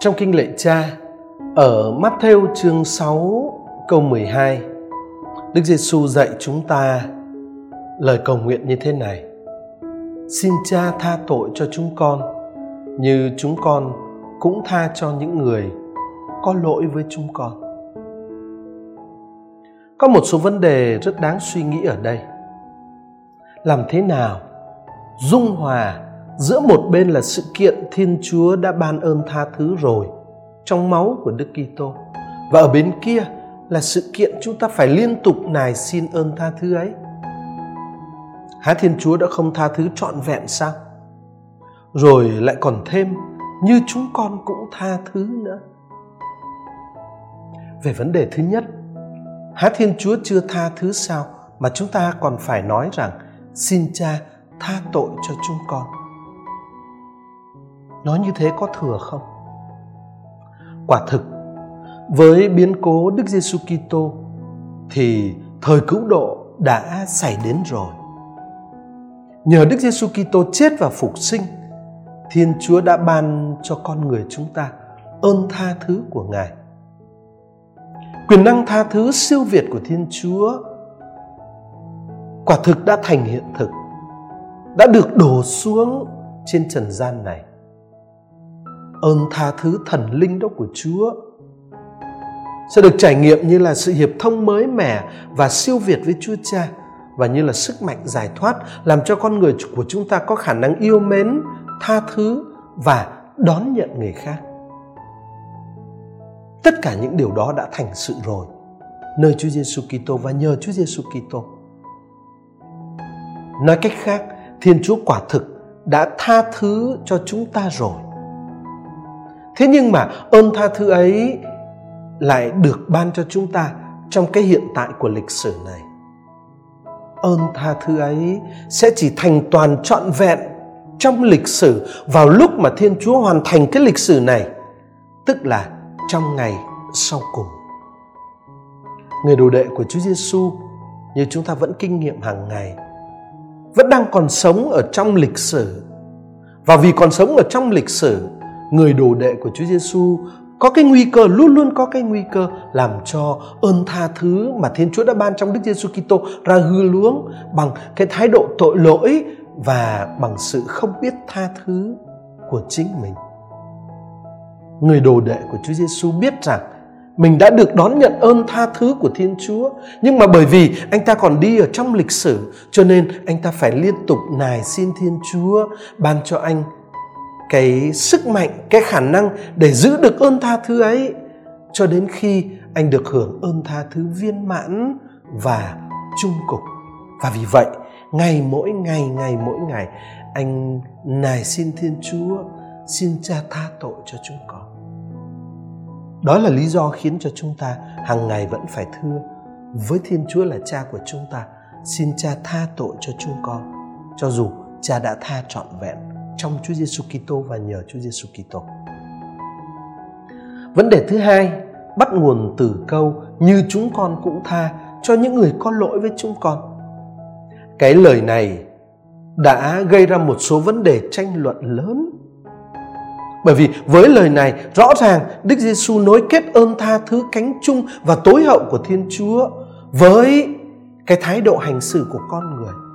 Trong kinh lệ cha, ở Matthew chương 6 câu 12, Đức Giêsu dạy chúng ta lời cầu nguyện như thế này: Xin Cha tha tội cho chúng con, như chúng con cũng tha cho những người có lỗi với chúng con. Có một số vấn đề rất đáng suy nghĩ ở đây. Làm thế nào dung hòa giữa một bên là sự kiện Thiên Chúa đã ban ơn tha thứ rồi trong máu của Đức Kitô và ở bên kia là sự kiện chúng ta phải liên tục nài xin ơn tha thứ ấy. Há Thiên Chúa đã không tha thứ trọn vẹn sao? Rồi lại còn thêm như chúng con cũng tha thứ nữa. Về vấn đề thứ nhất, há Thiên Chúa chưa tha thứ sao mà chúng ta còn phải nói rằng xin Cha tha tội cho chúng con nói như thế có thừa không quả thực với biến cố Đức Giêsu Kitô thì thời cứu độ đã xảy đến rồi. Nhờ Đức Giêsu Kitô chết và phục sinh, Thiên Chúa đã ban cho con người chúng ta ơn tha thứ của Ngài. Quyền năng tha thứ siêu việt của Thiên Chúa quả thực đã thành hiện thực, đã được đổ xuống trên trần gian này ơn tha thứ thần linh đó của Chúa sẽ được trải nghiệm như là sự hiệp thông mới mẻ và siêu việt với Chúa Cha và như là sức mạnh giải thoát làm cho con người của chúng ta có khả năng yêu mến, tha thứ và đón nhận người khác. Tất cả những điều đó đã thành sự rồi nơi Chúa Giêsu Kitô và nhờ Chúa Giêsu Kitô. Nói cách khác, Thiên Chúa quả thực đã tha thứ cho chúng ta rồi thế nhưng mà ơn tha thứ ấy lại được ban cho chúng ta trong cái hiện tại của lịch sử này. Ơn tha thứ ấy sẽ chỉ thành toàn trọn vẹn trong lịch sử vào lúc mà thiên chúa hoàn thành cái lịch sử này, tức là trong ngày sau cùng. Người đồ đệ của chúa giêsu như chúng ta vẫn kinh nghiệm hàng ngày, vẫn đang còn sống ở trong lịch sử. Và vì còn sống ở trong lịch sử người đồ đệ của Chúa Giêsu có cái nguy cơ luôn luôn có cái nguy cơ làm cho ơn tha thứ mà Thiên Chúa đã ban trong Đức Giêsu Kitô ra hư luống bằng cái thái độ tội lỗi và bằng sự không biết tha thứ của chính mình. Người đồ đệ của Chúa Giêsu biết rằng mình đã được đón nhận ơn tha thứ của Thiên Chúa, nhưng mà bởi vì anh ta còn đi ở trong lịch sử, cho nên anh ta phải liên tục nài xin Thiên Chúa ban cho anh cái sức mạnh, cái khả năng để giữ được ơn tha thứ ấy. Cho đến khi anh được hưởng ơn tha thứ viên mãn và trung cục. Và vì vậy, ngày mỗi ngày ngày mỗi ngày, anh nài xin thiên chúa xin cha tha tội cho chúng con. Đó là lý do khiến cho chúng ta hàng ngày vẫn phải thưa, với thiên chúa là cha của chúng ta, xin cha tha tội cho chúng con, cho dù cha đã tha trọn vẹn trong Chúa Giêsu Kitô và nhờ Chúa Giêsu Kitô. Vấn đề thứ hai, bắt nguồn từ câu như chúng con cũng tha cho những người có lỗi với chúng con. Cái lời này đã gây ra một số vấn đề tranh luận lớn. Bởi vì với lời này, rõ ràng Đức Giêsu nối kết ơn tha thứ cánh chung và tối hậu của Thiên Chúa với cái thái độ hành xử của con người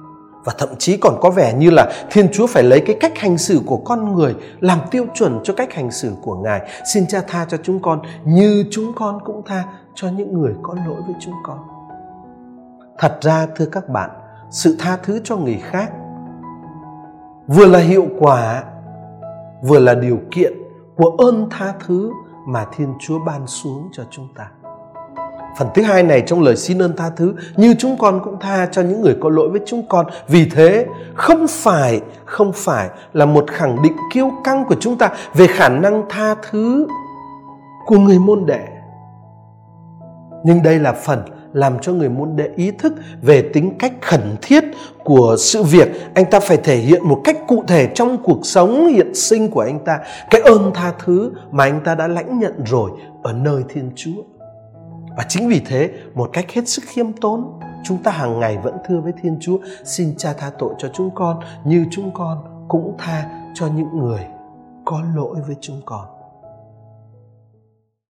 và thậm chí còn có vẻ như là Thiên Chúa phải lấy cái cách hành xử của con người làm tiêu chuẩn cho cách hành xử của Ngài. Xin Cha tha cho chúng con như chúng con cũng tha cho những người có lỗi với chúng con. Thật ra thưa các bạn, sự tha thứ cho người khác vừa là hiệu quả vừa là điều kiện của ơn tha thứ mà Thiên Chúa ban xuống cho chúng ta. Phần thứ hai này trong lời xin ơn tha thứ, như chúng con cũng tha cho những người có lỗi với chúng con. Vì thế, không phải không phải là một khẳng định kiêu căng của chúng ta về khả năng tha thứ của người môn đệ. Nhưng đây là phần làm cho người môn đệ ý thức về tính cách khẩn thiết của sự việc anh ta phải thể hiện một cách cụ thể trong cuộc sống hiện sinh của anh ta cái ơn tha thứ mà anh ta đã lãnh nhận rồi ở nơi thiên chúa và chính vì thế, một cách hết sức khiêm tốn, chúng ta hàng ngày vẫn thưa với Thiên Chúa, xin Cha tha tội cho chúng con như chúng con cũng tha cho những người có lỗi với chúng con.